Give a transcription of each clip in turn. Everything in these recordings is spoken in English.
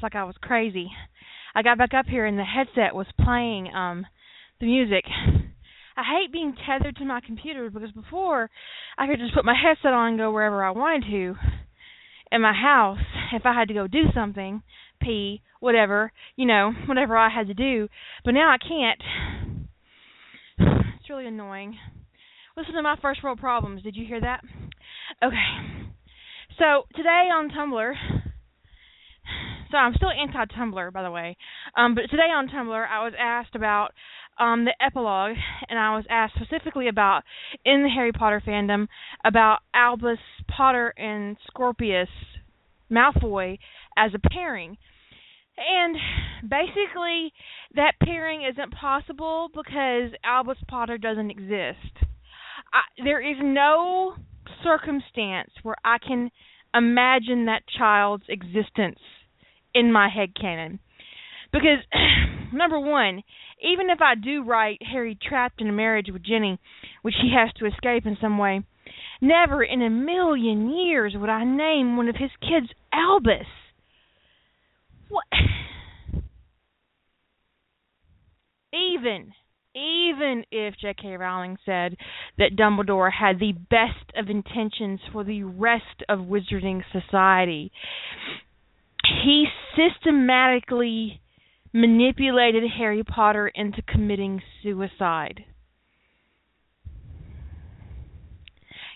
House like I was crazy. I got back up here and the headset was playing um the music. I hate being tethered to my computer because before I could just put my headset on and go wherever I wanted to in my house if I had to go do something, pee, whatever, you know, whatever I had to do. But now I can't. It's really annoying. Listen to my first world problems. Did you hear that? Okay. So today on Tumblr, so I'm still anti-Tumblr, by the way. Um, but today on Tumblr, I was asked about um, the epilogue, and I was asked specifically about in the Harry Potter fandom about Albus Potter and Scorpius Malfoy as a pairing. And basically, that pairing isn't possible because Albus Potter doesn't exist. I, there is no circumstance where I can imagine that child's existence in my head canon. Because number one, even if I do write Harry trapped in a marriage with Ginny, which he has to escape in some way, never in a million years would I name one of his kids Albus. What? Even even if J.K. Rowling said that Dumbledore had the best of intentions for the rest of Wizarding society, he systematically manipulated Harry Potter into committing suicide.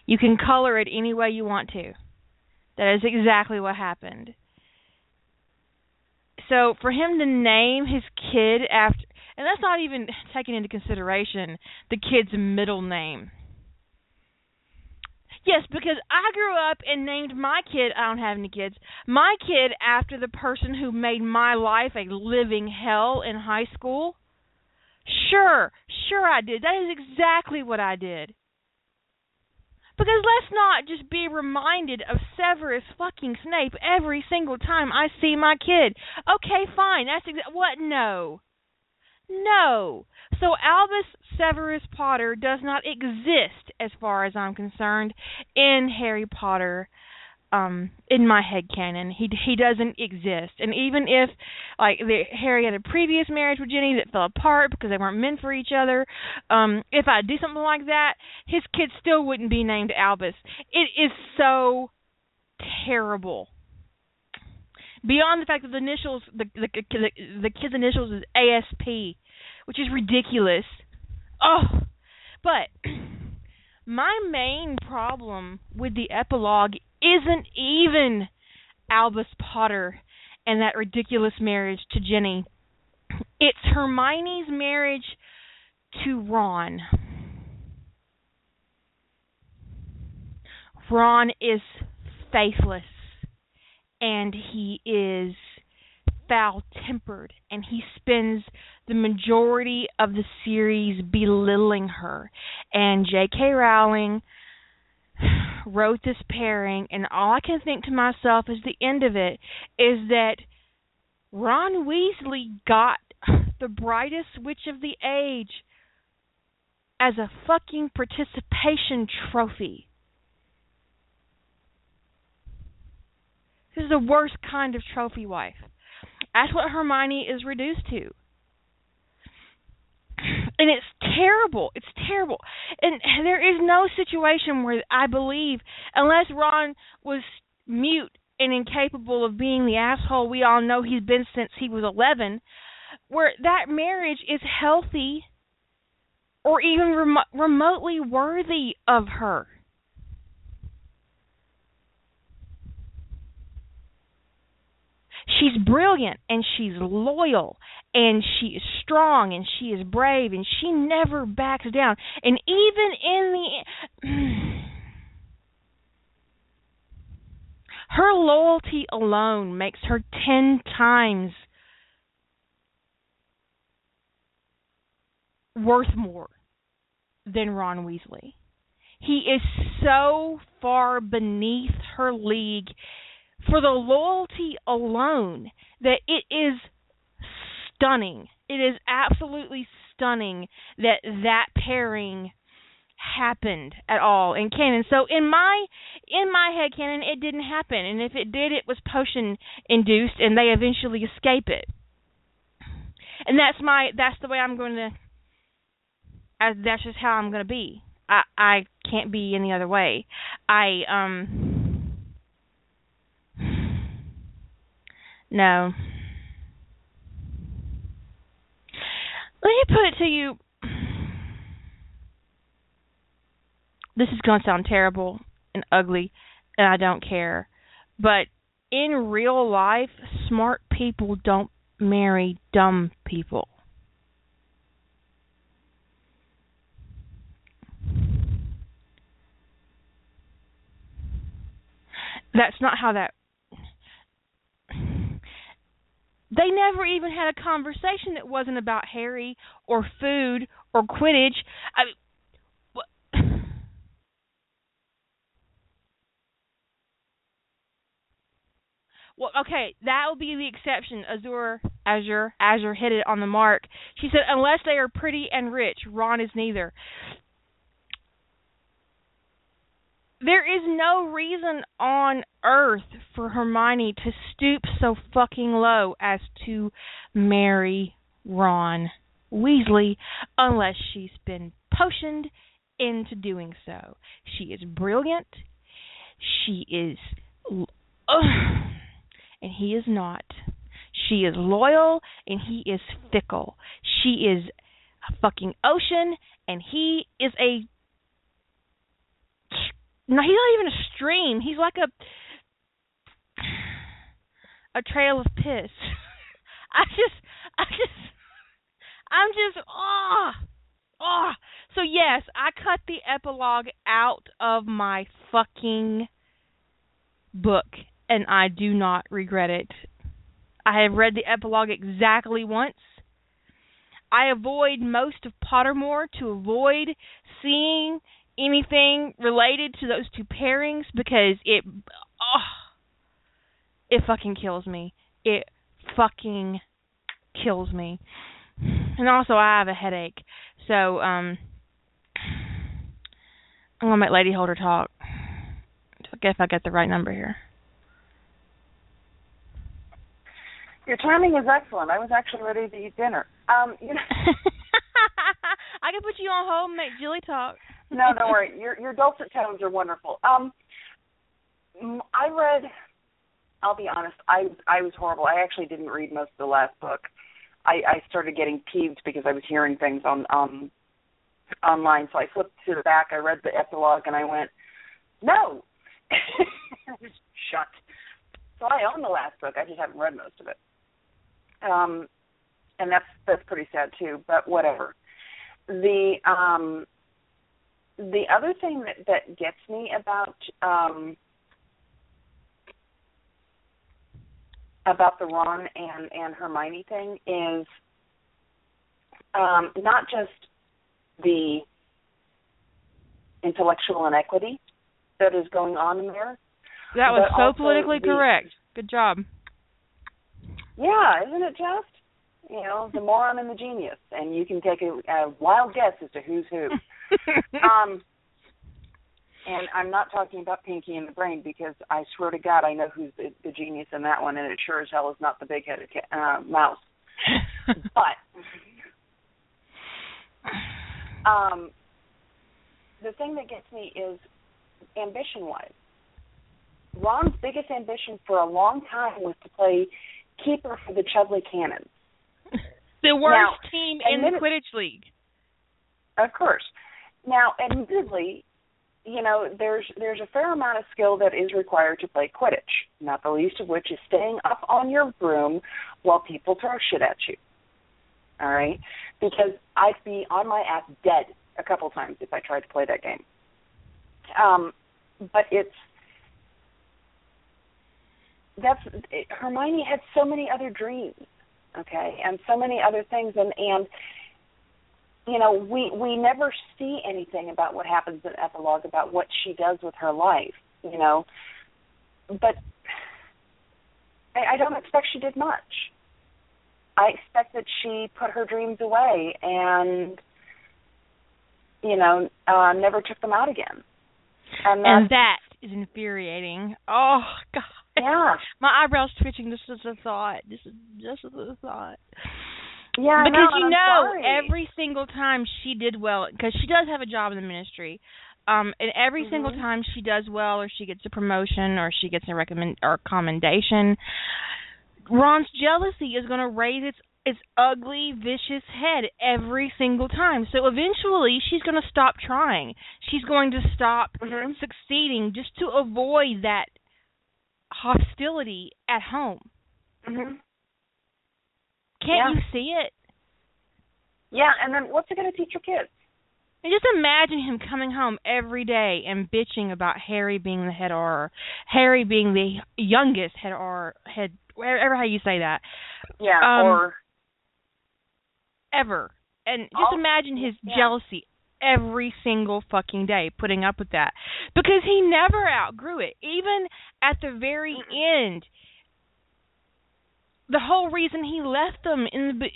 You can color it any way you want to. That is exactly what happened. So for him to name his kid after and that's not even taking into consideration the kid's middle name. Yes, because I grew up and named my kid, I don't have any kids, my kid after the person who made my life a living hell in high school. Sure, sure I did. That is exactly what I did. Because let's not just be reminded of Severus fucking Snape every single time I see my kid. Okay, fine. That's exa- what? No. No. So Albus Severus Potter does not exist as far as I'm concerned in Harry Potter um in my head canon. He he doesn't exist. And even if like the, Harry had a previous marriage with Ginny that fell apart because they weren't meant for each other, um if I do something like that, his kid still wouldn't be named Albus. It is so terrible beyond the fact that the initials the the the, the kid's initials is ASP, which is ridiculous. Oh, but my main problem with the epilogue isn't even Albus Potter and that ridiculous marriage to Ginny. It's Hermione's marriage to Ron. Ron is faithless and he is foul tempered and he spends the majority of the series belittling her and J.K. Rowling wrote this pairing and all I can think to myself is the end of it is that Ron Weasley got the brightest witch of the age as a fucking participation trophy. This is the worst kind of trophy wife. That's what Hermione is reduced to. And it's terrible. It's terrible. And there is no situation where I believe, unless Ron was mute and incapable of being the asshole we all know he's been since he was 11, where that marriage is healthy or even rem- remotely worthy of her. She's brilliant and she's loyal and she is strong and she is brave and she never backs down. And even in the her loyalty alone makes her 10 times worth more than Ron Weasley. He is so far beneath her league for the loyalty alone that it is stunning. It is absolutely stunning that that pairing happened at all in canon. So in my in my head canon it didn't happen and if it did it was potion induced and they eventually escape it. And that's my that's the way I'm going to as that's just how I'm going to be. I I can't be any other way. I um no. Let me put it to you. This is going to sound terrible and ugly, and I don't care. But in real life, smart people don't marry dumb people. That's not how that. They never even had a conversation that wasn't about Harry or food or Quidditch. I Well, okay, that will be the exception. Azure, Azure, Azure hit it on the mark. She said, unless they are pretty and rich, Ron is neither. There is no reason on earth for Hermione to stoop so fucking low as to marry Ron Weasley unless she's been potioned into doing so. She is brilliant. She is. Uh, and he is not. She is loyal and he is fickle. She is a fucking ocean and he is a no, he's not even a stream. He's like a a trail of piss. I just I just I'm just ah oh, oh. So yes, I cut the epilogue out of my fucking book and I do not regret it. I have read the epilogue exactly once. I avoid most of Pottermore to avoid seeing anything related to those two pairings because it oh, it fucking kills me. It fucking kills me. And also I have a headache. So um I'm gonna make Lady Holder talk. Forget if I get the right number here. Your timing is excellent. I was actually ready to eat dinner. Um, you know I can put you on hold and make Julie talk no, don't worry. Your your dulcet tones are wonderful. Um, I read. I'll be honest. I I was horrible. I actually didn't read most of the last book. I I started getting peeved because I was hearing things on um online. So I flipped to the back. I read the epilogue and I went, no. shut. So I own the last book. I just haven't read most of it. Um, and that's that's pretty sad too. But whatever. The um the other thing that that gets me about um about the Ron and and Hermione thing is um not just the intellectual inequity that is going on in there. That was so politically the, correct. Good job. Yeah, isn't it just? You know, the moron and the genius, and you can take a, a wild guess as to who's who. um, and I'm not talking about Pinky and the Brain because I swear to God I know who's the, the genius in that one, and it sure as hell is not the big-headed uh, mouse. but um, the thing that gets me is ambition-wise. Ron's biggest ambition for a long time was to play keeper for the Chudley Cannons. the worst now, team in the Quidditch League. Of course. Now, admittedly, you know, there's there's a fair amount of skill that is required to play Quidditch. Not the least of which is staying up on your broom while people throw shit at you. All right, because I'd be on my ass dead a couple times if I tried to play that game. Um, but it's that's it, Hermione had so many other dreams, okay, and so many other things, and and you know we we never see anything about what happens in epilogue about what she does with her life, you know, but I, I don't expect she did much. I expect that she put her dreams away and you know uh never took them out again. And, and that is infuriating. Oh God. Yeah. My eyebrows twitching just as a thought. Just just as a thought. Yeah, because know, you know sorry. every single time she did well because she does have a job in the ministry. Um and every mm-hmm. single time she does well or she gets a promotion or she gets a recommend or commendation, Ron's jealousy is going to raise its its ugly, vicious head every single time. So eventually, she's going to stop trying. She's going to stop mm-hmm. succeeding just to avoid that hostility at home. Mhm. Can't Yeah. you see it? Yeah, and then what's it going to teach your kids? And just imagine him coming home every day and bitching about Harry being the head Auror, Harry being the youngest head Auror, head whatever how you say that. Yeah, Um, or ever. And just Oh, imagine his yeah. jealousy every single fucking day putting up with that because he never outgrew it. Even at the very end, the whole reason he left them in the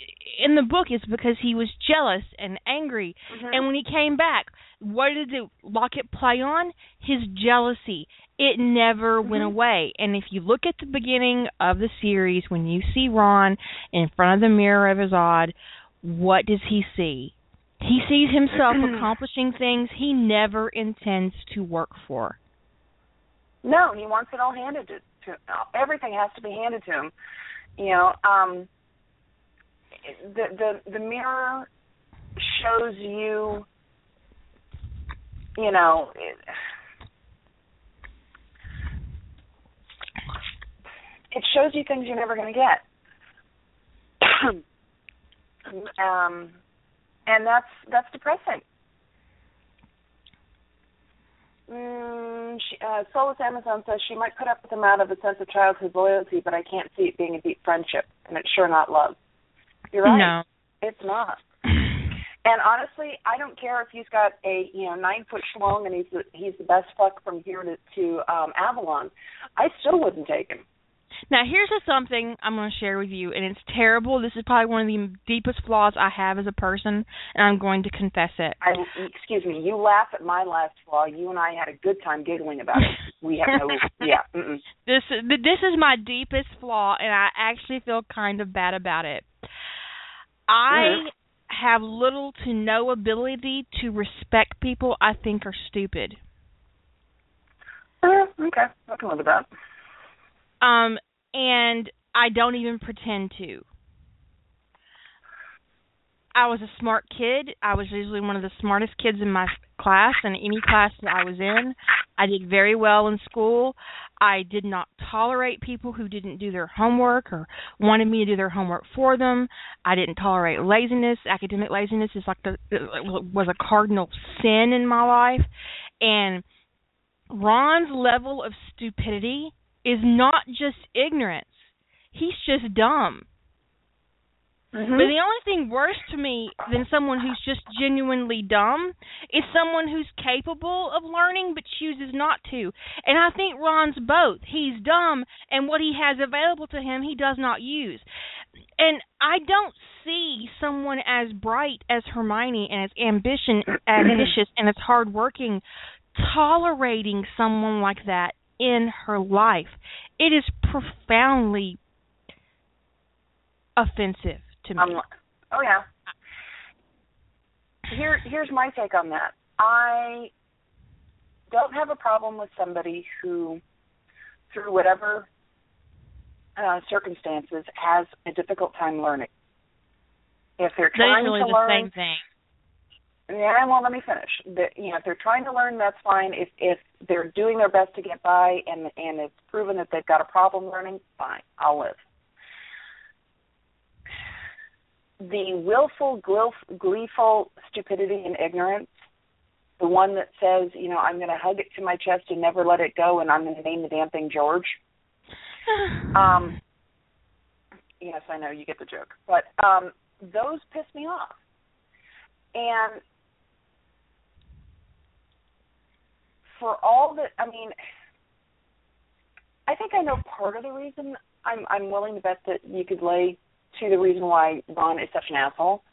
in the book is because he was jealous and angry. Mhm. And when he came back, what did the locket play on? His jealousy. It never went Mhm. away. And if you look at the beginning of the series, when you see Ron in front of the mirror of his odd, what does he see? He sees himself accomplishing things he never intends to work for. No, he wants it all handed to, to everything has to be handed to him. You know, um the the the mirror shows you you know it, it shows you things you're never going to get. um and that's that's depressing. Mm, she, uh, Soulless Amazon says she might put up with him out of a sense of childhood loyalty, but I can't see it being a deep friendship, and it's sure not love. You're right. No. It's not. And honestly, I don't care if he's got a you know nine foot schlong and he's the, he's the best fuck from here to to um, Avalon. I still wouldn't take him. Now, here's a something I'm going to share with you, and it's terrible. This is probably one of the deepest flaws I have as a person, and I'm going to confess it. I excuse me. You laugh at my last flaw. You and I had a good time giggling about it. We have no yeah. Mm-mm. This this is my deepest flaw, and I actually feel kind of bad about it. I Mhm. have little to no ability to respect people I think are stupid. Eh, okay, I can live with that. Um, and I don't even pretend to. I was a smart kid. I was usually one of the smartest kids in my class and any class that I was in. I did very well in school. I did not tolerate people who didn't do their homework or wanted me to do their homework for them. I didn't tolerate laziness. Academic laziness is like the was a cardinal sin in my life. And Ron's level of stupidity is not just ignorance. He's just dumb. Mm-hmm. But the only thing worse to me than someone who's just genuinely dumb is someone who's capable of learning but chooses not to. And I think Ron's both. He's dumb and what he has available to him he does not use. And I don't see someone as bright as Hermione and as ambition ambitious and as hardworking tolerating someone like that in her life. It is profoundly offensive to me. I'm, oh yeah. Here, here's my take on that. I don't have a problem with somebody who, through whatever uh, circumstances, has a difficult time learning. If they're trying to the learn, same thing. Yeah, well, let me finish. The, you know, if they're trying to learn, that's fine. If if they're doing their best to get by, and and it's proven that they've got a problem learning, fine, I'll live. the willful, gleeful stupidity and ignorance, the one that says, you know, I'm going to hug it to my chest and never let it go, and I'm going to name the damn thing George. um, yes, I know you get the joke, but um, those piss me off, and for all that, I mean, I think I know part of the reason. I'm I'm willing to bet that you could lay to the reason why Ron is such an asshole.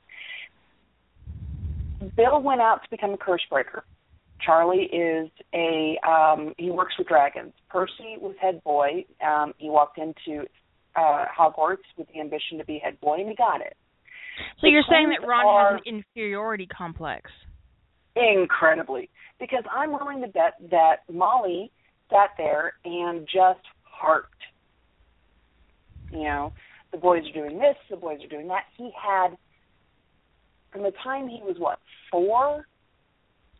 Bill went out to become a curse breaker. Charlie is a um he works with dragons. Percy was head boy. Um he walked into uh Hogwarts with the ambition to be head boy and he got it. So the you're saying that Ron are, has an inferiority complex. Incredibly. Because I'm willing to bet that Molly sat there and just harped. You know, the boys are doing this, the boys are doing that. He had from the time he was what four,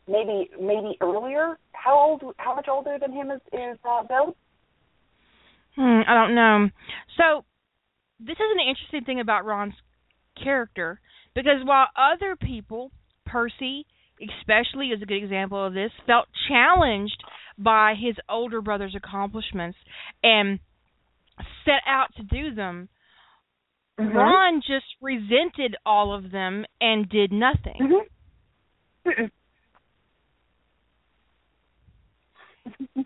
maybe maybe earlier. How old? How much older than him is is uh, Bill? Hmm, I don't know. So this is an interesting thing about Ron's character because while other people, Percy especially is a good example of this, felt challenged by his older brother's accomplishments and set out to do them. Mm-hmm. Ron just resented all of them and did nothing. Mm-hmm.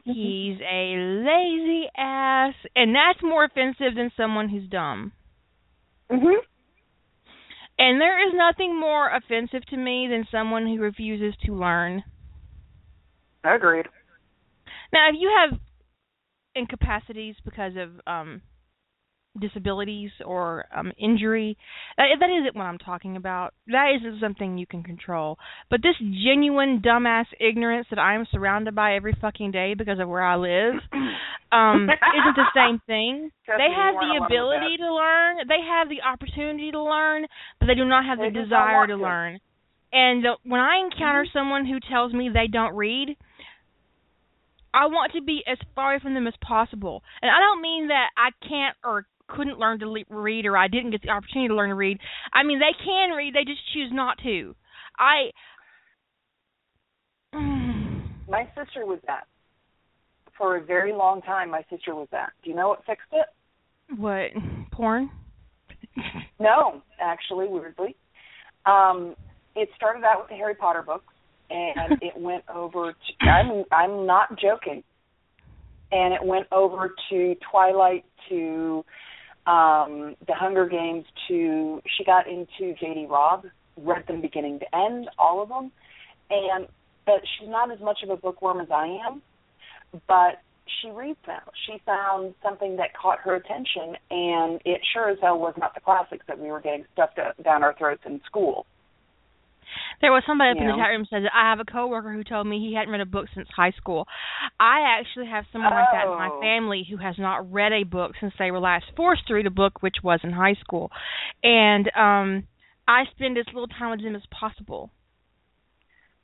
He's a lazy ass, and that's more offensive than someone who's dumb. Mhm. And there is nothing more offensive to me than someone who refuses to learn. Agreed. Now, if you have incapacities because of um disabilities or um injury. That, that isn't what i'm talking about. That isn't something you can control. But this genuine dumbass ignorance that i am surrounded by every fucking day because of where i live um isn't the same thing. They have the ability to learn. They have the opportunity to learn but they do not have they the desire to, to. learn. And uh, when i encounter mm-hmm. someone who tells me they don't read I want to be as far away from them as possible. And I don't mean that I can't or couldn't learn to le- read or I didn't get the opportunity to learn to read. I mean, they can read, they just choose not to. I My sister was that. For a very long time my sister was that. Do you know what fixed it? What? Porn? no, actually, weirdly. Um it started out with the Harry Potter books and it went over to I'm I'm not joking. And it went over to Twilight to um the Hunger Games to she got into JD Robb, read them beginning to end, all of them. And but she's not as much of a bookworm as I am, but she reads them. She found something that caught her attention, and it sure as hell was not the classics that we were getting stuffed down our throats in school. There was somebody up in the chat room said that I have a coworker who told me he hadn't read a book since high school. I actually have someone oh. like that in my oh. family who has not read a book since they were last forced to read a book, which was in high school. And um I spend as little time with them as possible.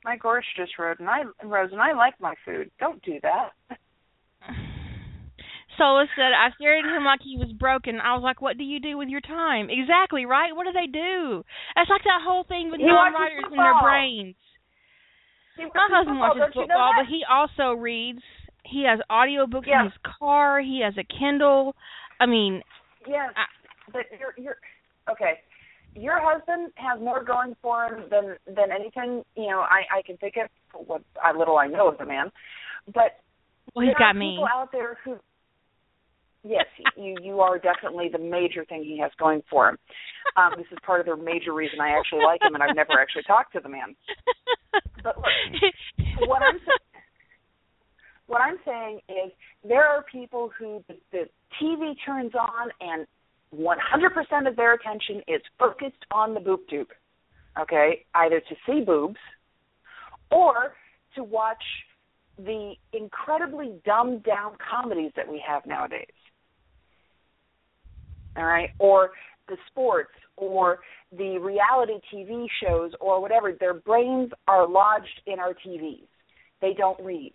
My Gorsh just wrote, and I Rose, and I like my food. Don't do that. Sola said, I stared at him like he was broken. I was like, what do you do with your time? Exactly, right? What do they do? That's like that whole thing with non-writers in their brains. My husband football, watches football, but he also reads. He has audiobooks yeah. in his car. He has a Kindle. I mean, yes, I, but you're you're okay. Your husband has more going for him than than anything you know I I can think of. What I little I know of the man, but well, he's got me. People out there who yes, you you are definitely the major thing he has going for him. Um, this is part of the major reason I actually like him, and I've never actually talked to the man. But look, what I'm what I'm saying is there are people who the, the TV turns on and 100% of their attention is focused on the boob tube. Okay, either to see boobs or to watch the incredibly dumbed down comedies that we have nowadays all right, or the sports or the reality TV shows or whatever, their brains are lodged in our TVs. They don't read.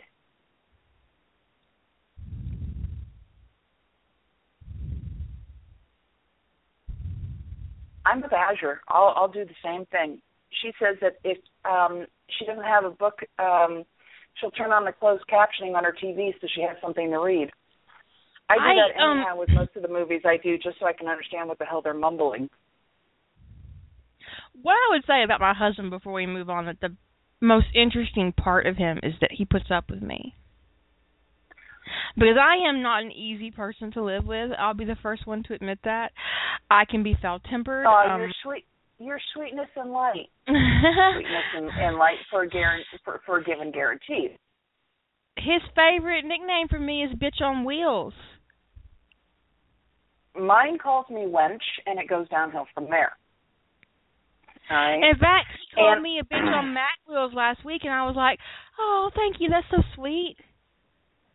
I'm with Azure. I'll I'll do the same thing. She says that if um she doesn't have a book, um she'll turn on the closed captioning on her TV so she has something to read. I do I, that um, anyhow with most of the movies I do, just so I can understand what the hell they're mumbling. What I would say about my husband before we move on that the most interesting part of him is that he puts up with me. Because I am not an easy person to live with. I'll be the first one to admit that. I can be foul tempered. Oh, um, your sweet, your sweetness and light, sweetness and, and light for a guarantee for, for a given guarantee. his favorite nickname for me is bitch on wheels. Mine calls me wench, and it goes downhill from there. Right. In fact, he called And- me a bitch on mag wheels last week, and I was like, "Oh, thank you. That's so sweet."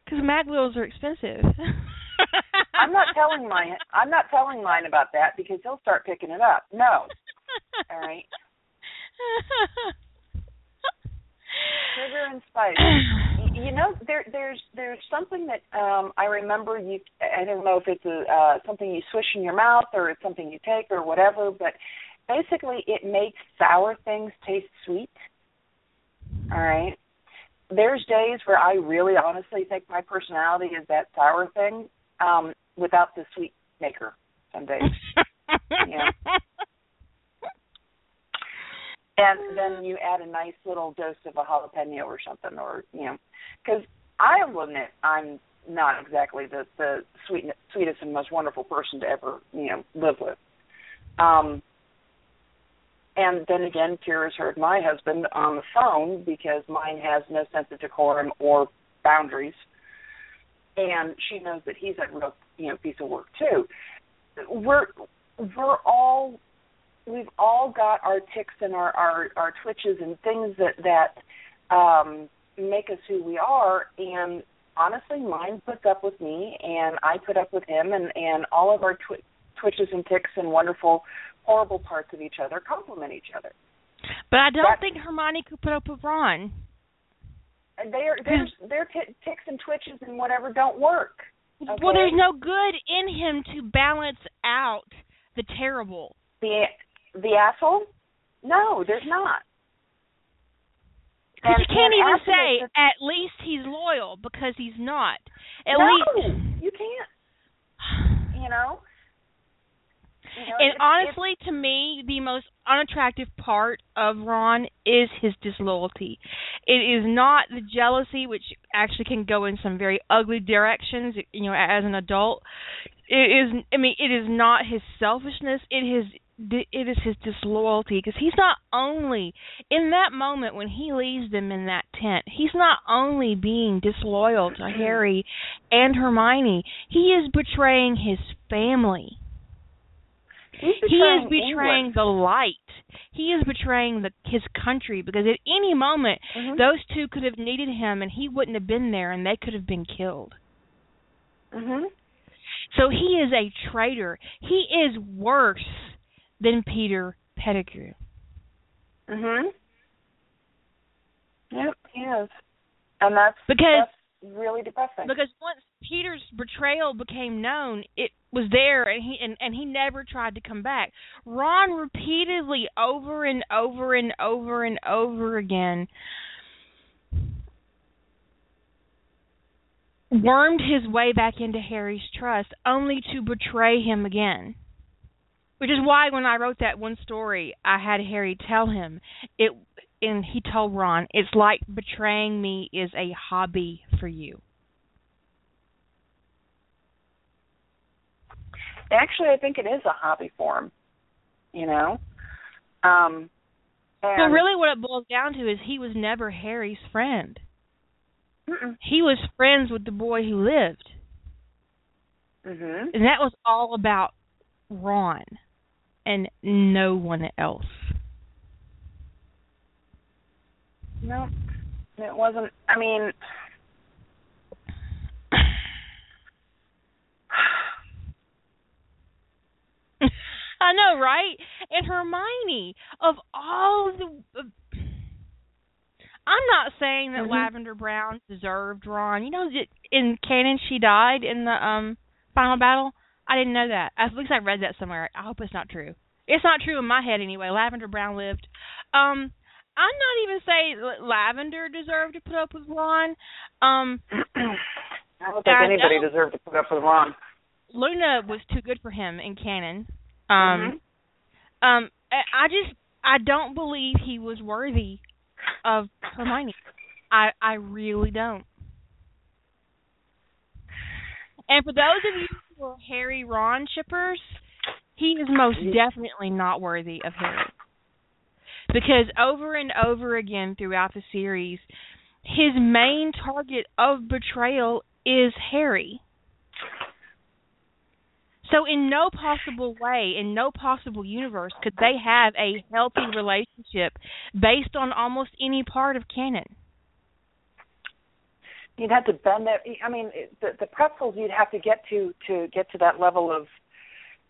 Because mag wheels are expensive. I'm not telling mine. I'm not telling mine about that because he'll start picking it up. No. All right. Sugar and spice. You know, there there's there's something that um I remember you. I don't know if it's a uh, something you swish in your mouth or it's something you take or whatever, but basically it makes sour things taste sweet. All right. There's days where I really honestly think my personality is that sour thing um without the sweet maker some days. Yeah. And then you add a nice little dose of a jalapeno or something, or you know, because I will admit I'm not exactly the the sweet, sweetest and most wonderful person to ever you know live with. Um, and then again, Kira's heard my husband on the phone because mine has no sense of decorum or boundaries, and she knows that he's a real you know piece of work too. We're we're all we've all got our ticks and our our, our twitches and things that that um make us who we are and honestly mine puts up with me and I put up with him and and all of our twi- twitches and ticks and wonderful horrible parts of each other complement each other. but I don't That's- think Hermione could put up with Ron. Their their their t- ticks and twitches and whatever don't work. Well, there's no good in him to balance out the terrible. The the asshole? No, there's not. Because you can't even say this- at least he's loyal because he's not. At no, least you can't. You know. You know, And honestly, to me, the most unattractive part of Ron is his disloyalty. It is not the jealousy, which actually can go in some very ugly directions. You know, as an adult, it is. I mean, it is not his selfishness. It is. It is his disloyalty because he's not only in that moment when he leaves them in that tent. He's not only being disloyal to Harry and Hermione. He is betraying his family he is betraying England. the light. He is betraying the his country because at any moment Mhm. those two could have needed him and he wouldn't have been there and they could have been killed. Mhm. So he is a traitor. He is worse than Peter Pettigrew. Mhm. Yep, he is, and that's Because that's really depressing. because once Peter's betrayal became known, it was there and he and, and he never tried to come back. Ron repeatedly over and over and over and over again wormed his way back into Harry's trust only to betray him again. Which is why when I wrote that one story, I had Harry tell him it and he told Ron, "It's like betraying me is a hobby for you." Actually, I think it is a hobby for him. You know. Um. And, But really, what it boils down to is he was never Harry's friend. Mm-mm. He was friends with the boy who lived, Mhm. and that was all about Ron and no one else. No, it wasn't. I mean, I know, right? And Hermione, of all the. Of, I'm not saying that Mhm. Lavender Brown deserved Ron. You know, in canon she died in the um final battle. I didn't know that. At least I read that somewhere. I hope it's not true. It's not true in my head anyway. Lavender Brown lived. Um, I'm not even saying Lavender deserved to put up with Ron. Um, I don't think anybody deserved to put up with Ron. Luna was too good for him in canon. Um, mm-hmm. um, I just I don't believe he was worthy of Hermione. I I really don't. And for those of you Harry Ron shippers, he is most definitely not worthy of Harry. Because over and over again throughout the series, his main target of betrayal is Harry. So, in no possible way, in no possible universe, could they have a healthy relationship based on almost any part of canon. You'd have to bend that. I mean, the, the pretzels you'd have to get to to get to that level of.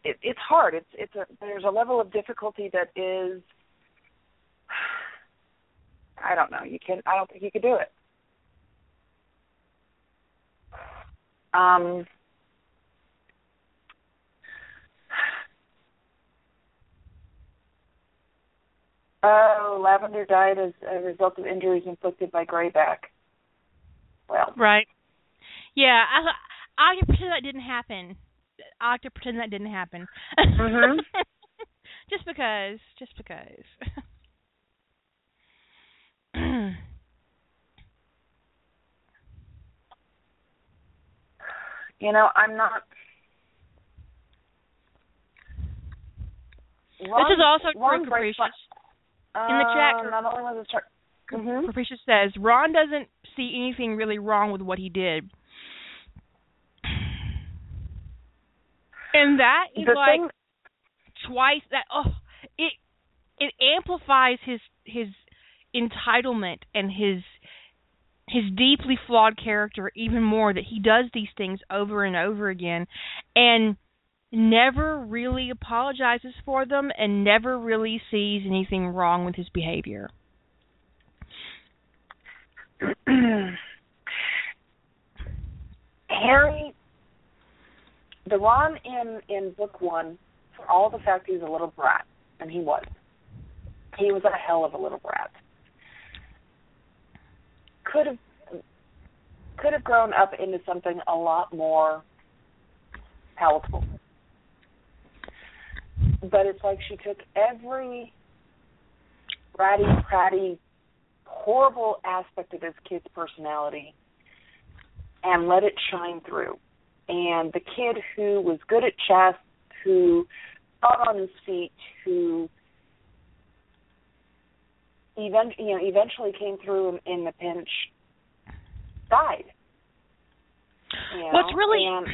It, it's hard. It's it's a there's a level of difficulty that is. I don't know. You can. I don't think you could do it. Um, oh, Lavender died as a result of injuries inflicted by Greyback. Well, right. Yeah, I I to pretend that didn't happen. I like to pretend that didn't happen. Mhm. just because, just because. you know, I'm not. Ron, this is also true, Capricious. Uh, In the chat, not only was it mm-hmm. Capricious says Ron doesn't see anything really wrong with what he did, and that is the like thing, twice that. Oh, it it amplifies his his entitlement and his his deeply flawed character even more that he does these things over and over again and never really apologizes for them and never really sees anything wrong with his behavior. Harry the Ron in in book 1 for all the fact he's a little brat and he was. He was a hell of a little brat could have could have grown up into something a lot more palatable. But it's like she took every ratty, pratty, horrible aspect of this kid's personality and let it shine through. And the kid who was good at chess, who thought on his feet, who you know, eventually came through in, in the pinch, died. You know? What's really and,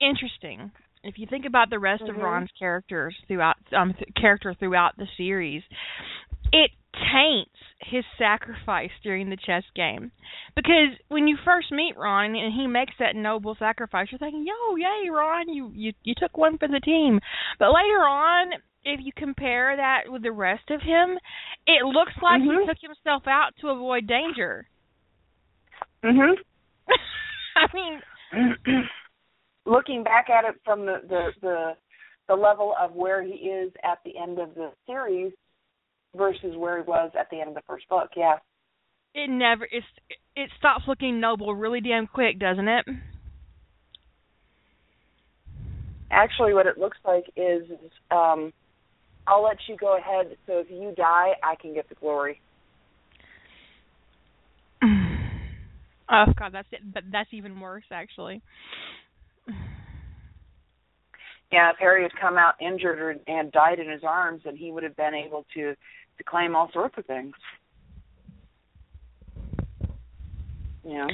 interesting, if you think about the rest mm-hmm. of Ron's characters throughout um th- character throughout the series, it taints his sacrifice during the chess game. Because when you first meet Ron and he makes that noble sacrifice, you're thinking, "Yo, yay, Ron! You you you took one for the team." But later on, if you compare that with the rest of him, it looks like mm-hmm. he took himself out to avoid danger. Mhm. I mean, looking back at it from the, the the the level of where he is at the end of the series versus where he was at the end of the first book, yeah. It never it's it stops looking noble really damn quick, doesn't it? Actually, what it looks like is um I'll let you go ahead. So if you die, I can get the glory. Oh God, that's it. But That's even worse, actually. Yeah, if Harry had come out injured or, and died in his arms, then he would have been able to to claim all sorts of things. Know.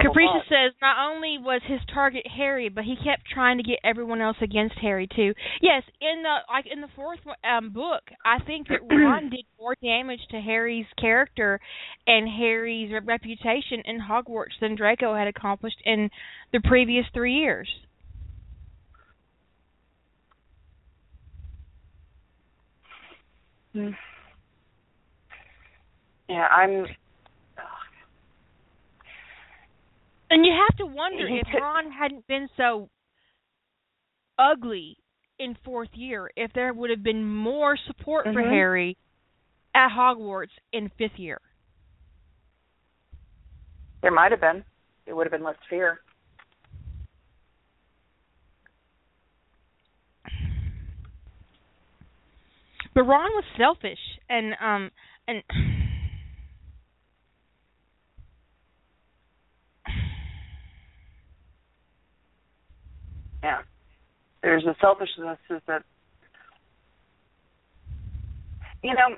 Capricious says not only was his target Harry, but he kept trying to get everyone else against Harry too. Yes, in the like in the fourth um book, I think that Ron did more damage to Harry's character and Harry's reputation in Hogwarts than Draco had accomplished in the previous 3 years. Hmm. Yeah, I'm And you have to wonder if Ron hadn't been so ugly in fourth year if there would have been more support for Mhm. Harry at Hogwarts in fifth year. There might have been. It would have been less fear. But Ron was selfish and um and Yeah. There's a selfishness that you know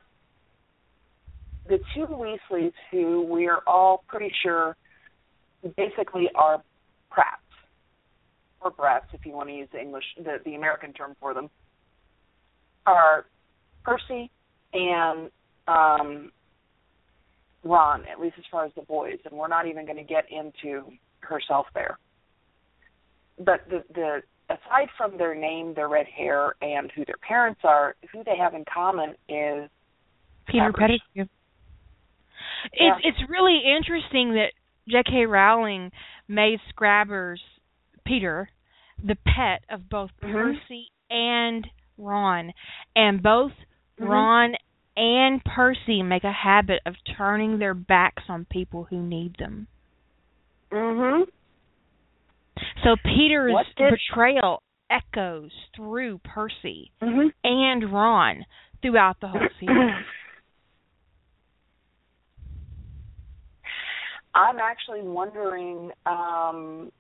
the two Weasleys who we are all pretty sure basically are Pratts or brats if you want to use the English the, the American term for them are Percy and um Ron, at least as far as the boys, and we're not even going to get into herself there. But the the aside from their name, their red hair, and who their parents are, who they have in common is Peter. Pettigrew. Yeah. It's it's really interesting that J.K. Rowling made Scabbers Peter the pet of both Mhm. Percy and Ron, and both Mhm. Ron and Percy make a habit of turning their backs on people who need them. Mhm. So Peter's did- betrayal echoes through Percy Mhm. and Ron throughout the whole series. I'm actually wondering. Um,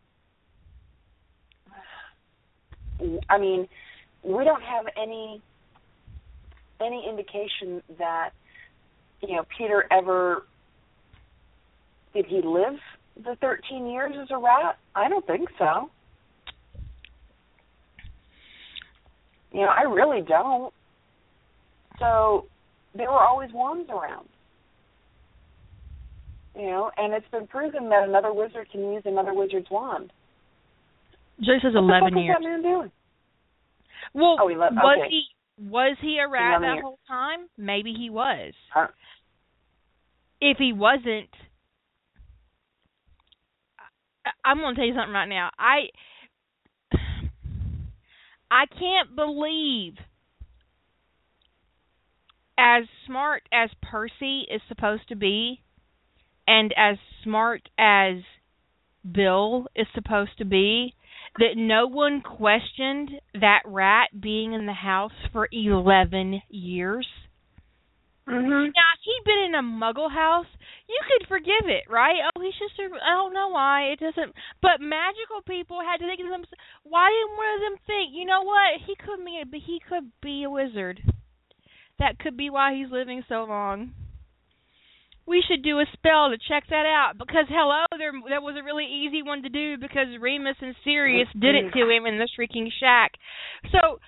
I mean, we don't have any any indication that you know Peter ever did he live the 13 years as a rat? I don't think so. You know, I really don't. So there were always wands around. You know, and it's been proven that another wizard can use another wizard's wand. Joyce says What eleven years. is that man doing? Well, Oh, he le- was okay. he was he a rat that years. whole time? Maybe he was. Huh? If he wasn't, I'm going to tell you something right now. I I can't believe as smart as Percy is supposed to be and as smart as Bill is supposed to be that no one questioned that rat being in the house for 11 years. Mhm. Now, if he'd been in a muggle house, you could forgive it, right? Oh, he's just a, I don't know why. It doesn't. But magical people had to think to themselves, why didn't one of them think, you know what? He could be, but he could be a wizard. That could be why he's living so long. We should do a spell to check that out because hello, there that was a really easy one to do because Remus and Sirius did it to him in the Shrieking Shack. So,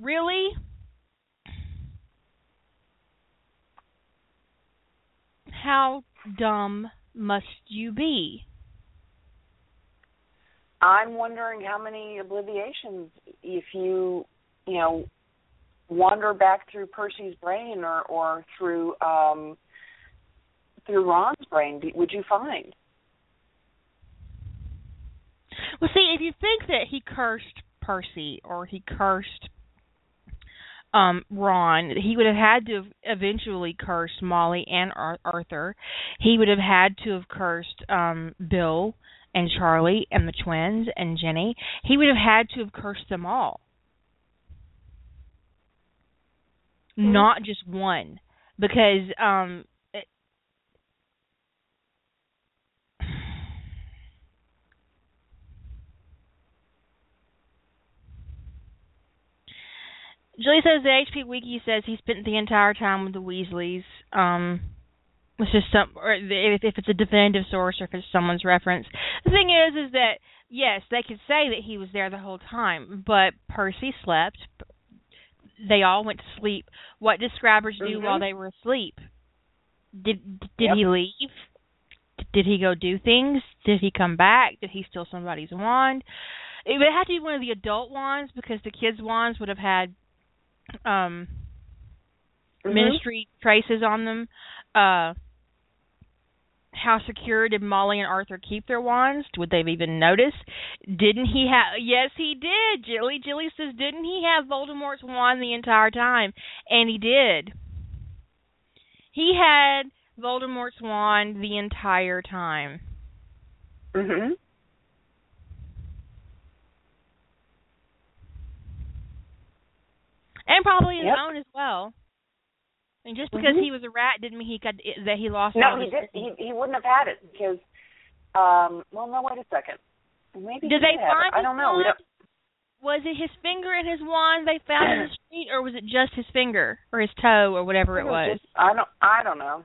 really, how dumb must you be? I'm wondering how many obliviations if you, you know, wander back through Percy's brain or or through um through Ron's brain would you find? Well, see, if you think that he cursed Percy or he cursed um Ron, he would have had to have eventually cursed Molly and Ar- Arthur. He would have had to have cursed um Bill and Charlie and the twins and Ginny. He would have had to have cursed them all. Mhm. Not just one. Because um it, Julie says the HP Wiki says he spent the entire time with the Weasleys. Um, it's just some, or if, if it's a definitive source or if it's someone's reference. The thing is, is that yes, they could say that he was there the whole time, but Percy slept. They all went to sleep. What did Scabbers do Mhm. while they were asleep? Did did Yep. he leave? Did he go do things? Did he come back? Did he steal somebody's wand? It would have to be one of the adult wands because the kids' wands would have had um Mhm. ministry traces on them. Uh how secure did Molly and Arthur keep their wands? Would they have even noticed? Didn't he have? Yes, he did. Jilly Jilly says, didn't he have Voldemort's wand the entire time? And he did. He had Voldemort's wand the entire time. Mhm. And probably his Yep. own as well. And just because Mhm. he was a rat didn't mean he could that he lost. No, he did. He he wouldn't have had it because. Um. Well, no. Wait a second. Maybe. Did he they find? it. I don't know. We wand? don't. Was it his finger and his wand they found in the street, or was it just his finger or his toe or whatever it was? Just, I don't. I don't know.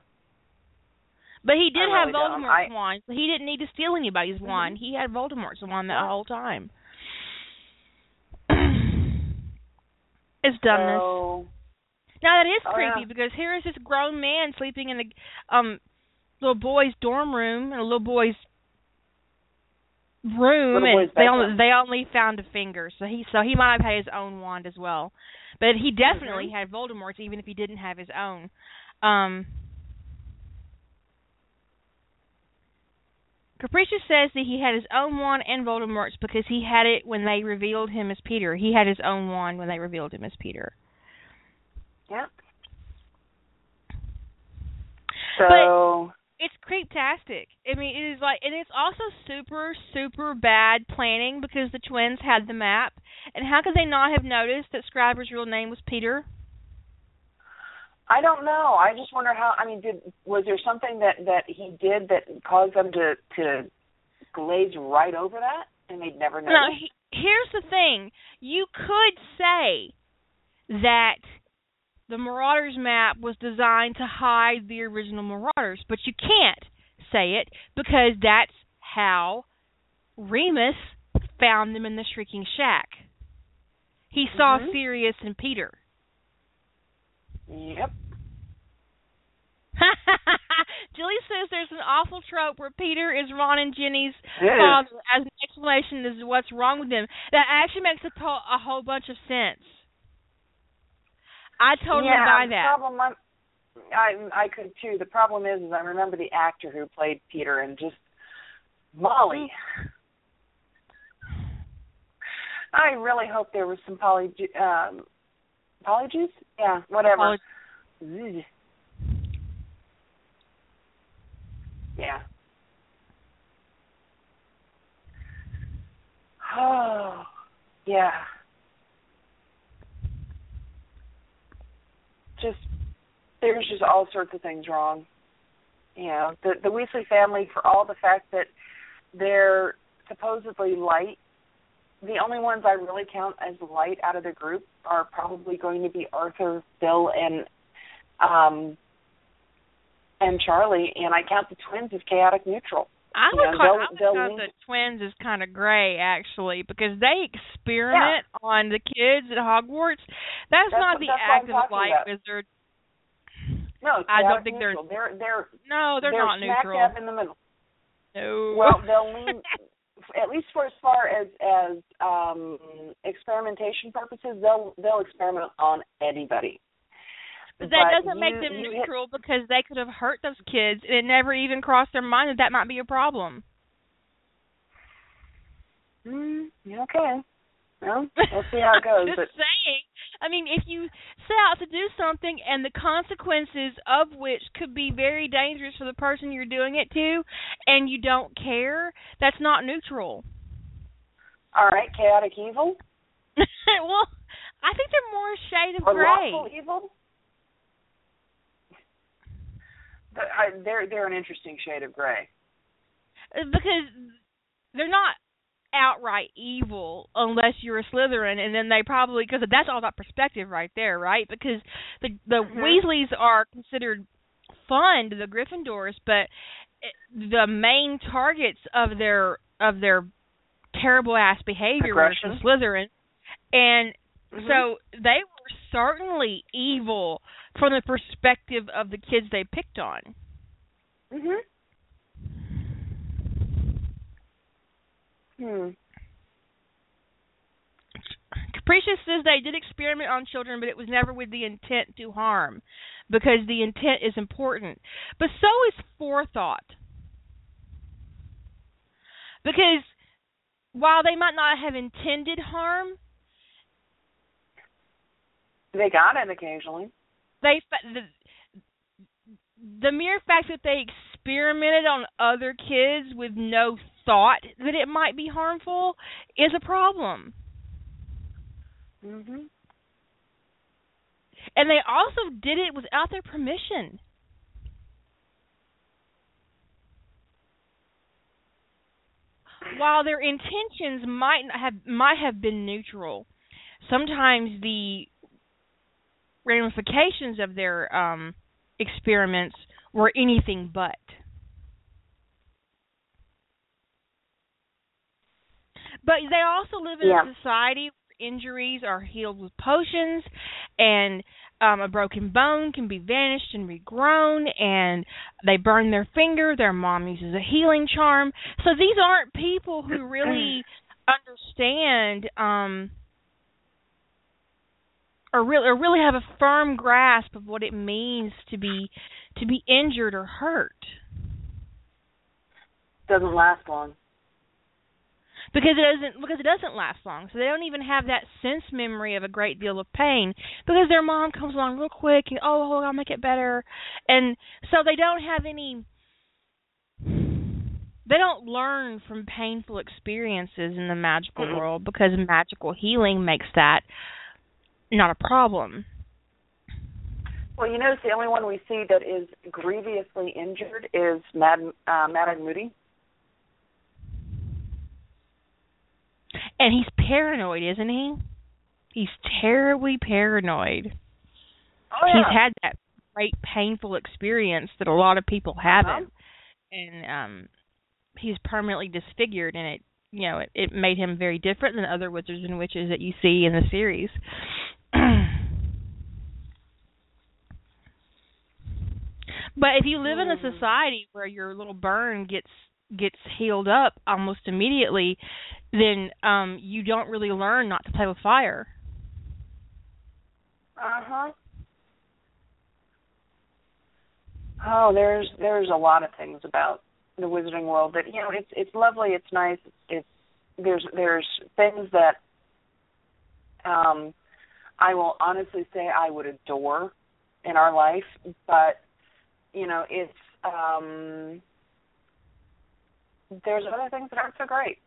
But he did I have really. Voldemort's I- wand, so he didn't need to steal anybody's Mhm. wand. He had Voldemort's wand Yeah. whole time. It's dumbness. So, Now that is Oh, creepy yeah. because here is this grown man sleeping in a um little boy's dorm room in a little boy's room Little and boy's they only they only found a finger. So he so he might have had his own wand as well. But he definitely Mhm. had Voldemort's even if he didn't have his own. Um Capricious says that he had his own wand and Voldemort's because he had it when they revealed him as Peter. He had his own wand when they revealed him as Peter. yeah. So. it's creeptastic. I mean, it is like, and it's also super, super bad planning because the twins had the map. And how could they not have noticed that Scabbers' real name was Peter? I don't know. I just wonder how. I mean, did was there something that that he did that caused them to to glaze right over that, and they'd never know? Now, he, here's the thing: you could say that the Marauders map was designed to hide the original Marauders, but you can't say it because that's how Remus found them in the Shrieking Shack. He saw Mhm. Sirius and Peter. Yep. Julie says there's an awful trope where Peter is Ron and is. father as an explanation as to what's wrong with them. That actually makes a, to- a whole bunch of sense. I totally yeah, buy that. Problem I'm, I I could too. The problem is, is I remember the actor who played Peter and just Molly. I really hope there was some poly um polyjuice. Yeah, whatever. Ugh. Yeah. Oh, yeah. Just there's just all sorts of things wrong. You know, the the Weasley family, for all the fact that they're supposedly light, the only ones I really count as light out of the group are probably going to be Arthur, Bill, and um and Charlie, and I count the twins as chaotic neutral. I You would know, call, they'll- I would they'll count lean- the twins as kind of gray actually because they experiment on the kids at Hogwarts. That's, That's not what- the that's what I'm act of a talking light about. wizard. No, I don't think they're- they're they're No, they're, not smack neutral. in the middle. No. Well, they'll lean at least for as far as as um experimentation purposes, they'll they'll experiment on anybody. But that But doesn't make them you hit- neutral because they could have hurt those kids and it never even crossed their mind that that might be a problem. Mm, okay. Well, we'll see how it goes. Just but saying. I mean, if you set out to do something and the consequences of which could be very dangerous for the person you're doing it to, and you don't care, that's not neutral. all right, chaotic evil well, I think they're more a shade of or gray. lawful evil. They're they're an interesting shade of gray. Uh, because they're not outright evil unless you're a Slytherin, and then they probably because that's all about perspective right there, right? Because the the Mhm. Weasleys are considered fun to the Gryffindors, but the main targets of their of their terrible ass behavior was the. Slytherin, and Mhm. so they were certainly evil from the perspective of the kids they picked on. Mhm. Hmm. Capricious says they did experiment on children, but it was never with the intent to harm, because the intent is important. But so is forethought. because while they might not have intended harm, They got it occasionally. they the, the mere fact that they experimented on other kids with no thought that it might be harmful is a problem. Mhm. And they also did it without their permission. While their intentions might have might have been neutral, sometimes the ramifications of their um experiments were anything but. But they also live in Yeah. a society where injuries are healed with potions and um a broken bone can be vanished and regrown and they burn their finger, their mom uses a healing charm. So these aren't people who really understand um or really or really have a firm grasp of what it means to be to be injured or hurt. Doesn't last long. because it doesn't because it doesn't last long. So they don't even have that sense memory of a great deal of pain because their mom comes along real quick and oh, I'll make it better, and so they don't have any. They don't learn from painful experiences in the magical Mhm. world because magical healing makes that not a problem. Well, you notice the only one we see that is grievously injured is Mad uh, Mad Moody. And he's paranoid, isn't he? He's terribly paranoid. Oh yeah. he's had that great painful experience that a lot of people haven't Uh-huh. and um he's permanently disfigured and it you know it, it made him very different than other wizards and witches that you see in the series but if you live in a Hmm. society where your little burn gets gets healed up almost immediately then um you don't really learn not to play with fire Uh huh. Oh, there's there's a lot of things about the wizarding world that you know it's it's lovely, it's nice, it's, it's there's there's things that um I will honestly say I would adore in our life, but you know it's um there's other things that aren't so great.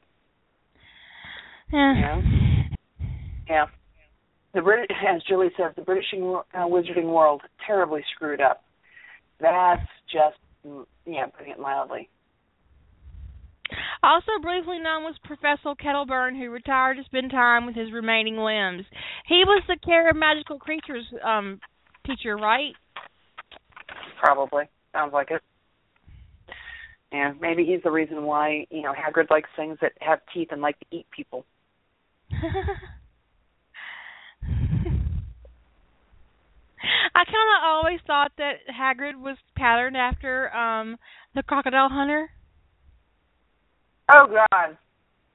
yeah Yeah. Yeah. The Brit, as Julie says, the British uh, wizarding world terribly screwed up. That's just, mm, yeah, putting it mildly. Also briefly known was Professor Kettleburn, who retired to spend time with his remaining limbs. He was the care of magical creatures um teacher, right? Probably sounds like it. Yeah, maybe he's the reason why you know Hagrid likes things that have teeth and like to eat people. I kind of always thought that Hagrid was patterned after um the crocodile hunter. Oh God,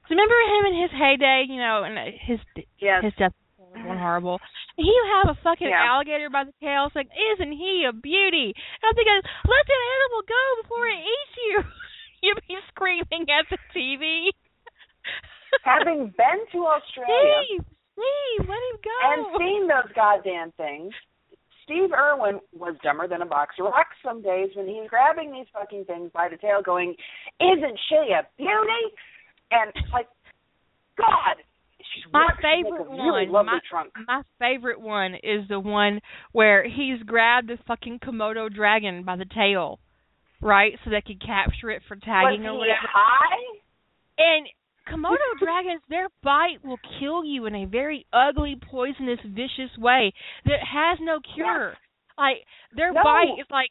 remember him in his heyday, you know, and his yes. his death one horrible. He would have a fucking Yeah. alligator by the tail saying, "Isn't he a beauty?" And I'm thinking, "Let that animal go before it eats you." You'd be screaming at the TV. Having been to Australia Steve, Steve, let him go. and seen those goddamn things, Steve Irwin was dumber than a box of rocks some days when he's grabbing these fucking things by the tail going, Isn't she a beauty? And like, God, she's My? Favorite really one, my- trunk. My favorite one is the one where he's grabbed the fucking Komodo dragon by the tail, right? So they could capture it for tagging he or whatever. high? And Komodo dragons, their bite will kill you in a very ugly, poisonous, vicious way that has no cure. Like their No. bite is like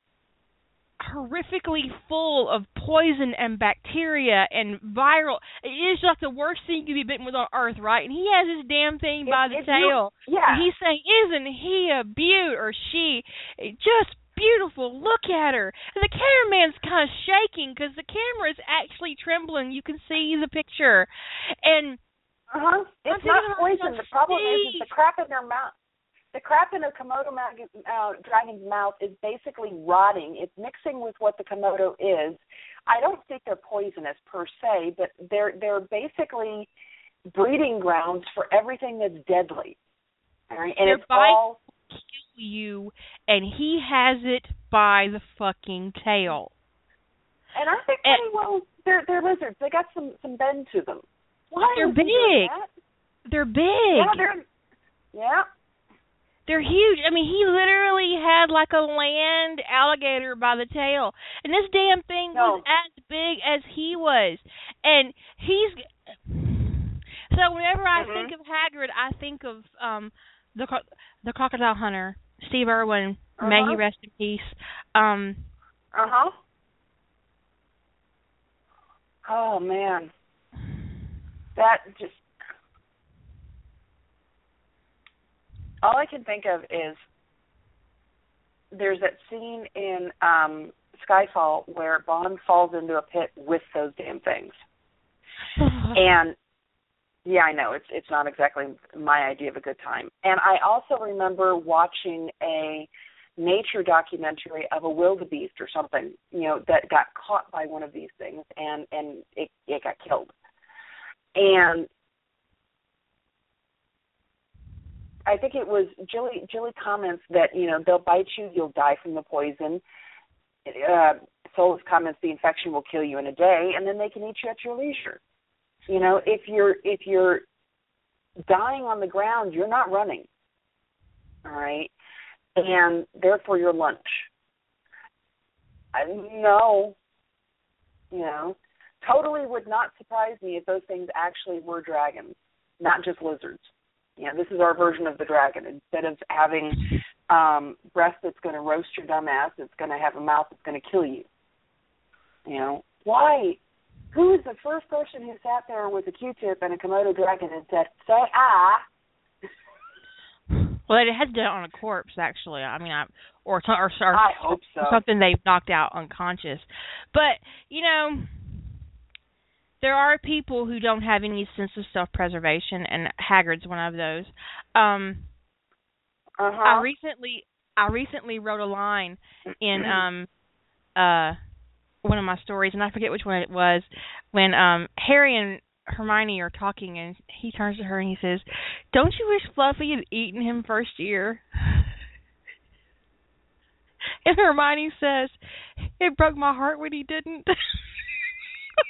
horrifically full of poison and bacteria and viral. It is just the worst thing you could be bitten with on earth, right? And he has this damn thing by the you- tail. Yeah. And he's saying, "Isn't he a beaut or she? Just beautiful. Look at her." And the cameraman's kind of shaking because the camera is actually trembling. You can see the picture, and uh-huh. I'm It's not poison. The problem is it's the crap in their mouth. The crap in a Komodo mag- uh, dragon's mouth is basically rotting. It's mixing with what the Komodo is. I don't think they're poisonous per se, but they're they're basically breeding grounds for everything that's deadly. All right, and Their it's all Kill you, and he has it by the fucking tail. and aren't they And- pretty well? They're they're lizards. They got some some bend to them. Why They're is he doing big. They're big. Yeah, they're yeah. They're huge. I mean, he literally had like a land alligator by the tail, and this damn thing No. was as big as he was. And he's so whenever I Mhm. think of Hagrid, I think of um the the crocodile hunter, Steve Irwin. May he Uh-huh. rest in peace. Um, Uh huh. Oh man, that just all I can think of is there's that scene in um Skyfall where Bond falls into a pit with those damn things. and yeah, I know it's it's not exactly my idea of a good time. And I also remember watching a nature documentary of a wildebeest or something, you know, that got caught by one of these things and and it it got killed. And I think it was Jilly Jilly comments that, you know, they'll bite you, you'll die from the poison. Uh Solus comments the infection will kill you in a day and then they can eat you at your leisure. You know, if you're if you're dying on the ground, you're not running. All right? And therefore your lunch. I no. You know, totally would not surprise me if those things actually were dragons, not just lizards. You know, this is our version of the dragon. Instead of having um breath that's going to roast your dumb ass, it's going to have a mouth that's going to kill you. You know, why? Who is the first person who sat there with a Q-tip and a Komodo dragon and said, "Say ah"? well, it has done it on a corpse, actually. I mean, I, or or, or, I hope so. or something they've knocked out unconscious. But you know, there are people who don't have any sense of self-preservation, and Hagrid's one of those. Um, Uh huh. I recently I recently wrote a line in um uh one of my stories and I forget which one it was when um Harry and Hermione are talking and he turns to her and he says, "Don't you wish Fluffy had eaten him first year?" And Hermione says, "It broke my heart when he didn't."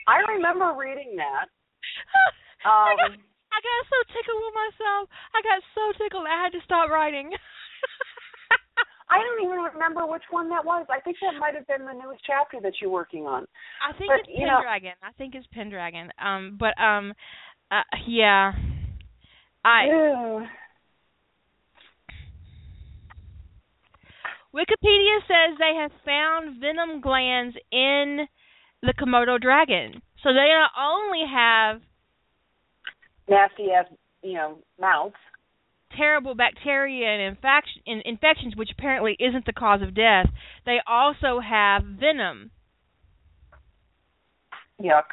I remember reading that. I got Um, I got so tickled with myself. I got so tickled I had to stop writing. I don't even remember which one that was. I think that might have been the newest chapter that you're working on. I think But, it's you know- Pendragon. I think it's Pendragon. Um, but um, uh, yeah, I Ew. Wikipedia says they have found venom glands in the Komodo dragon. So they not only have Nasty ass, you know, mouths. terrible bacteria and infection, in, infections, which apparently isn't the cause of death, they also have venom. Yuck.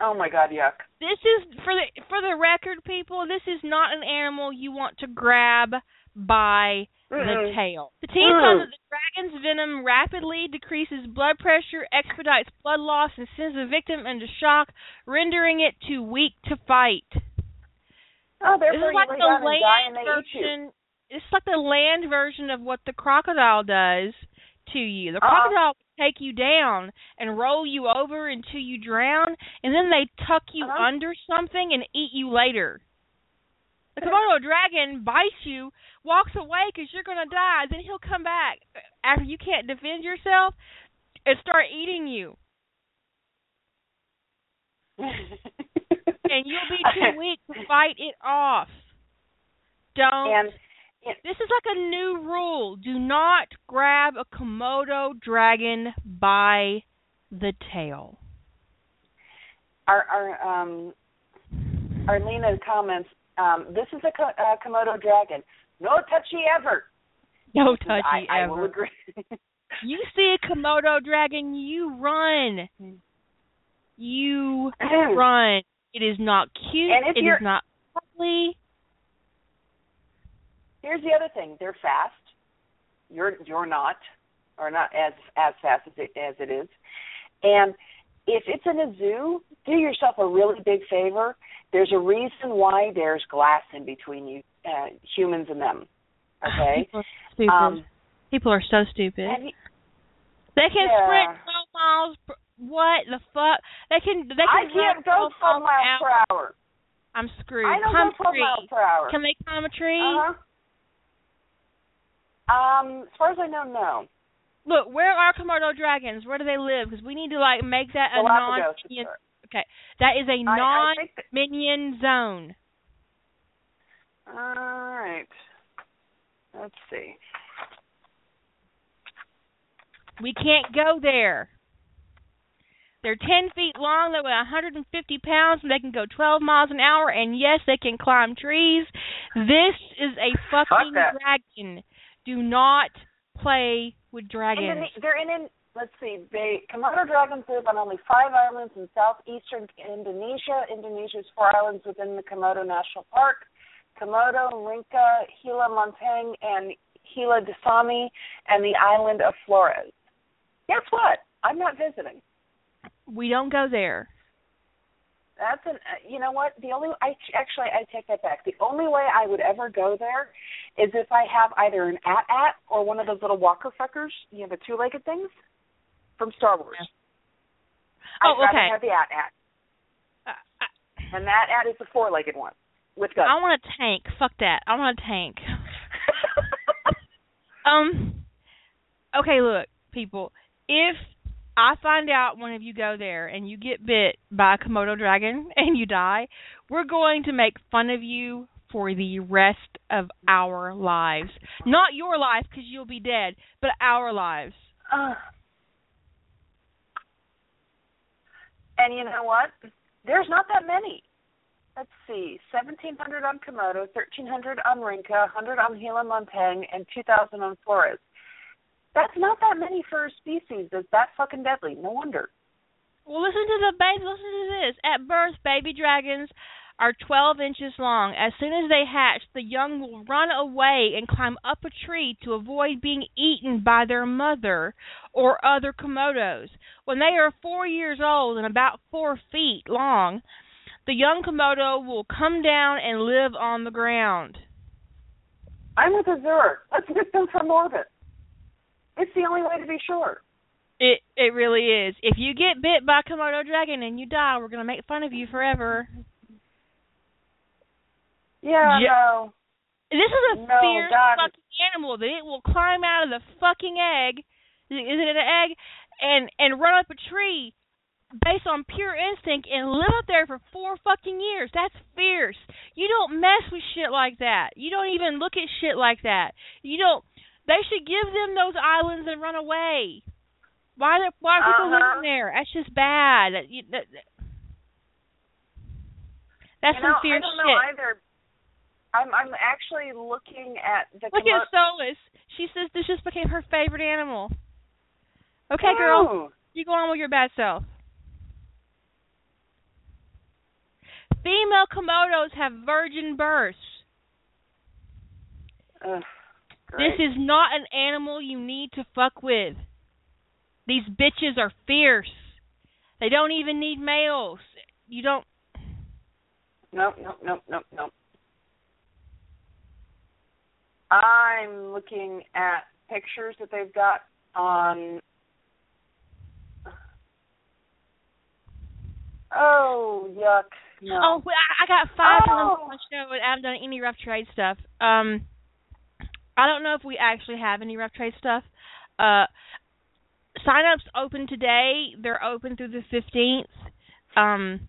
Oh my god, yuck. This is for the for the record, people. This is not an animal you want to grab by the tail. The team found that the dragon's venom rapidly decreases blood pressure, expedites blood loss, and sends the victim into shock, rendering it too weak to fight. Oh, This therefore is like the down and die and land they eat you. version. It's like the land version of what the crocodile does to you. The Uh-uh. crocodile will take you down and roll you over until you drown, and then they tuck you Uh-huh. under something and eat you later. The Komodo dragon bites you, walks away because you're gonna die. Then he'll come back after you can't defend yourself and start eating you, and you'll be too weak to fight it off. Don't. and This is like a new rule. Do not grab a Komodo dragon by the tail. our our um Arlena comments, um, this is a ko- uh, Komodo dragon. No touchy ever. No touchy I, I ever. will agree. You see a Komodo dragon, you run. You run. It is not cute. And It is not cuddly. here's the other thing: they're fast. You're you're not, or not as as fast as it as it is. And if it's in a zoo, do yourself a really big favor. There's a reason why there's glass in between you, uh, humans and them. Okay. People are stupid. Um, People are so stupid. you, They can Yeah. sprint 12 miles. Per, what the fuck? They can. They can I can't go 12 miles per hour. hour. I'm screwed. I don't climb go 12 miles per hour. Can they climb a tree? Uh-huh. Um, as far as I know, no. Look, where are Komodo dragons? Where do they live? Because we need to like make that a non-minion. Okay, that is a non-minion zone. All right. Let's see. We can't go there. They're 10 feet long, they weigh 150 pounds, and they can go 12 miles an hour, and yes, they can climb trees. This is a fucking that. dragon. Do not play with dragons. Indone- they're in, in. Let's see. They Komodo dragons live on only five islands in southeastern Indonesia. Indonesia's four islands within the Komodo National Park: Komodo, Rinca, Gili Montang, and Gili Dasami, and the island of Flores. Guess what? I'm not visiting. We don't go there. That's an. Uh, you know what? The only I actually I take that back. The only way I would ever go there is if I have either an AT-AT or one of those little walker fuckers. You know the two legged things from Star Wars. Oh, I'd rather okay. have the AT-AT, Uh, I, and that at is the four legged one with guns. I want a tank. Fuck that. I want a tank. Um. Okay, look, people. If I find out one of you go there and you get bit by a Komodo dragon and you die, we're going to make fun of you for the rest of our lives. Not your life because you'll be dead, but our lives. Uh, and you know what? There's not that many. Let's see, 1,700 on Komodo, 1,300 on Rinca, 100 on Gili Montang, and 2,000 on Flores. That's not that many for a species that's that fucking deadly. No wonder. Well, listen to the baby. Listen to this. At birth, baby dragons are 12 inches long. As soon as they hatch, the young will run away and climb up a tree to avoid being eaten by their mother or other komodos. When they are four years old and about four feet long, the young komodo will come down and live on the ground. I'm with Azure. Let's get them from orbit. It's the only way to be sure. It it really is. If you get bit by a komodo dragon and you die, we're gonna make fun of you forever. Yeah, Yeah. no. This is a No, fierce God. fucking animal that it will climb out of the fucking egg. Is it an egg? And and run up a tree based on pure instinct and live up there for four fucking years. That's fierce. You don't mess with shit like that. You don't even look at shit like that. You don't. They should give them those islands and run away. Why? Are, why are people Uh-huh. living there? That's just bad. That, you, that, that- that's you know, some fierce I don't shit. know either. I'm I'm actually looking at the Look at Solus. She says this just became her favorite animal. Okay, girl, you go on with your bad self. Female Komodos have virgin births. Ugh, This is not an animal you need to fuck with. These bitches are fierce. They don't even need males. You don't. Nope, nope, nope, nope, nope. I'm looking at pictures that they've got on. Oh, yuck. No. Oh, I I got five Oh. on my show, and I haven't done any rough trade stuff. Um, I don't know if we actually have any rough trade stuff. Uh, sign-ups open today. They're open through the fifteenth. Um,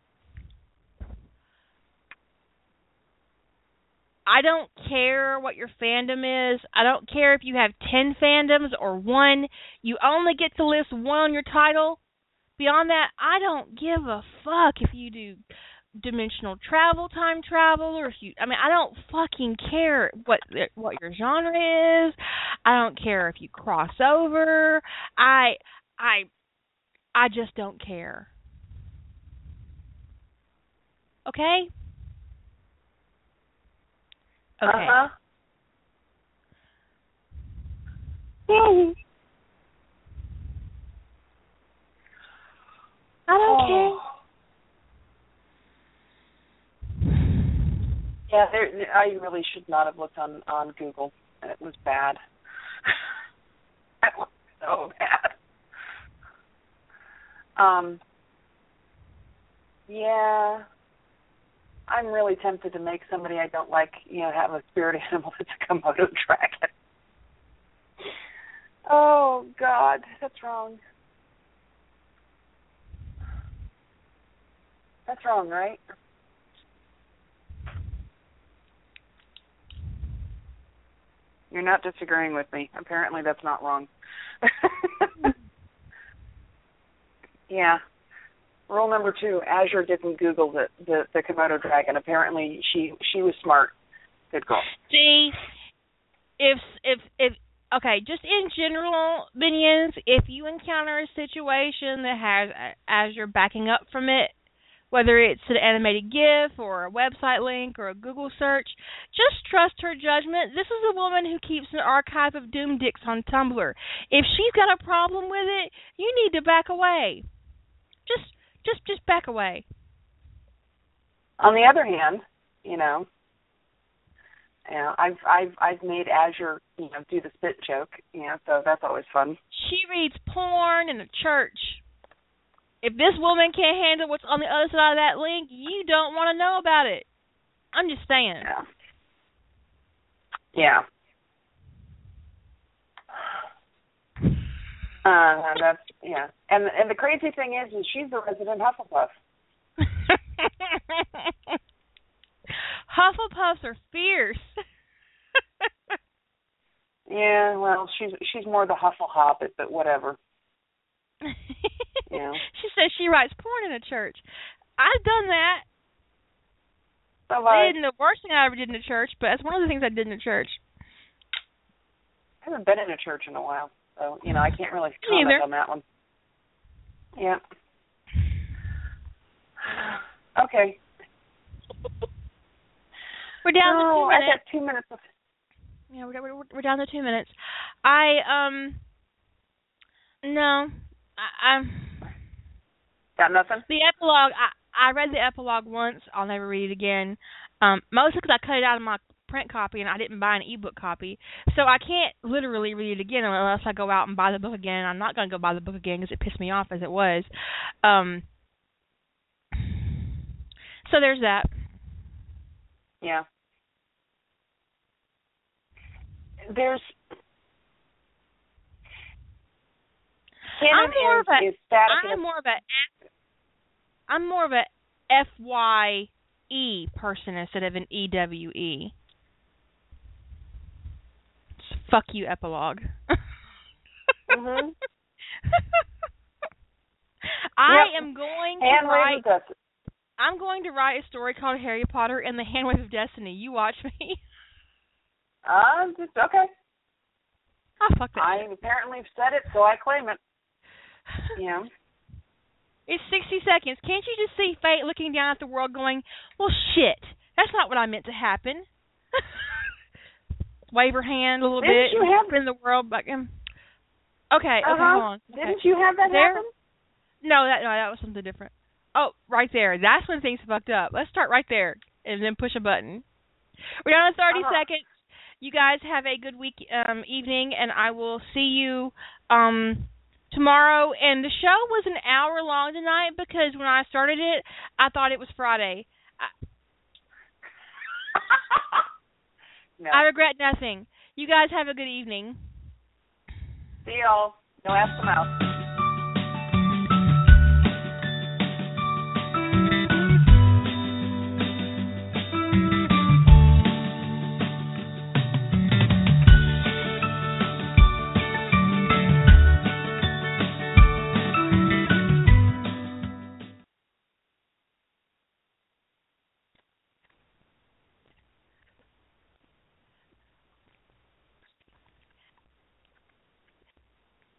I don't care what your fandom is. I don't care if you have ten fandoms or one. You only get to list one on your title. Beyond that, I don't give a fuck if you do dimensional travel, time travel, or if you. I mean, I don't fucking care what what your genre is. I don't care if you cross over. I I I just don't care. Okay. Okay. Uh-huh. I don't Oh. Yeah, there, I really should not have looked on on Google. It was bad. that was so bad. Um. Yeah, I'm really tempted to make somebody I don't like, you know, have a spirit animal that's a Komodo dragon. Oh God, that's wrong. That's wrong, right? You're not disagreeing with me. Apparently, that's not wrong. yeah. Rule number two: Azure didn't Google the, the the Komodo dragon. Apparently, she she was smart. Good call. See, if if if okay, just in general, minions, if you encounter a situation that has Azure backing up from it, whether it's an animated GIF or a website link or a Google search, just trust her judgment. This is a woman who keeps an archive of doom dicks on Tumblr. If she's got a problem with it, you need to back away. Just just just back away. On the other hand, you know, you know, I've I've I've made Azure, you know, do the spit joke, you know, so that's always fun. She reads porn in a church. If this woman can't handle what's on the other side of that link, you don't want to know about it. I'm just saying. Yeah. Yeah. Uh, that's yeah, and and the crazy thing is, is she's a resident Hufflepuff. Hufflepuffs are fierce. Yeah, well, she's she's more the Hufflehobbit, but whatever. She says she writes porn in a church. I've done that. So I I didn't the worst thing I ever did in a church, but that's one of the things I did in a church. I haven't been in a church in a while, so you know I can't really Me comment neither. on that one. Yeah. Okay. We're down no, to two I minutes. got two minutes. Of, Yeah, we're, we're we're down to two minutes. I um no, I, I'm got nothing. the epilogue. I I read the epilogue once. I'll never read it again. Um, mostly because I cut it out of my print copy and I didn't buy an ebook copy, so I can't literally read it again unless I go out and buy the book again. I'm not gonna go buy the book again because it pissed me off as it was. Um, so there's that. Yeah. There's I'm more is, of a. I'm more of a I'm more of a F Y E person instead of an E W E. Fuck you, epilogue. Mhm. I Yep. am going to hand write. I'm going to write a story called Harry Potter and the Handwave of Destiny. You watch me. Uh, just okay. Oh fuck that. I apparently said it, so I claim it. Know. It's 60 seconds. Can't you just see fate looking down at the world going, well, shit, that's not what I meant to happen? Wave her hand a little Didn't bit. you have- spin the world back in. Okay, okay, Uh-huh. hold on. Okay. Didn't you have that There- happen? No, that no, that was something different. Oh, right there. That's when things fucked up. Let's start right there and then push a button. We're down to 30 Uh-huh. seconds. You guys have a good week um evening and I will see you um tomorrow and the show was an hour long tonight because when I started it, I thought it was Friday. I, no. I regret nothing. You guys have a good evening. See y'all. No ask them out.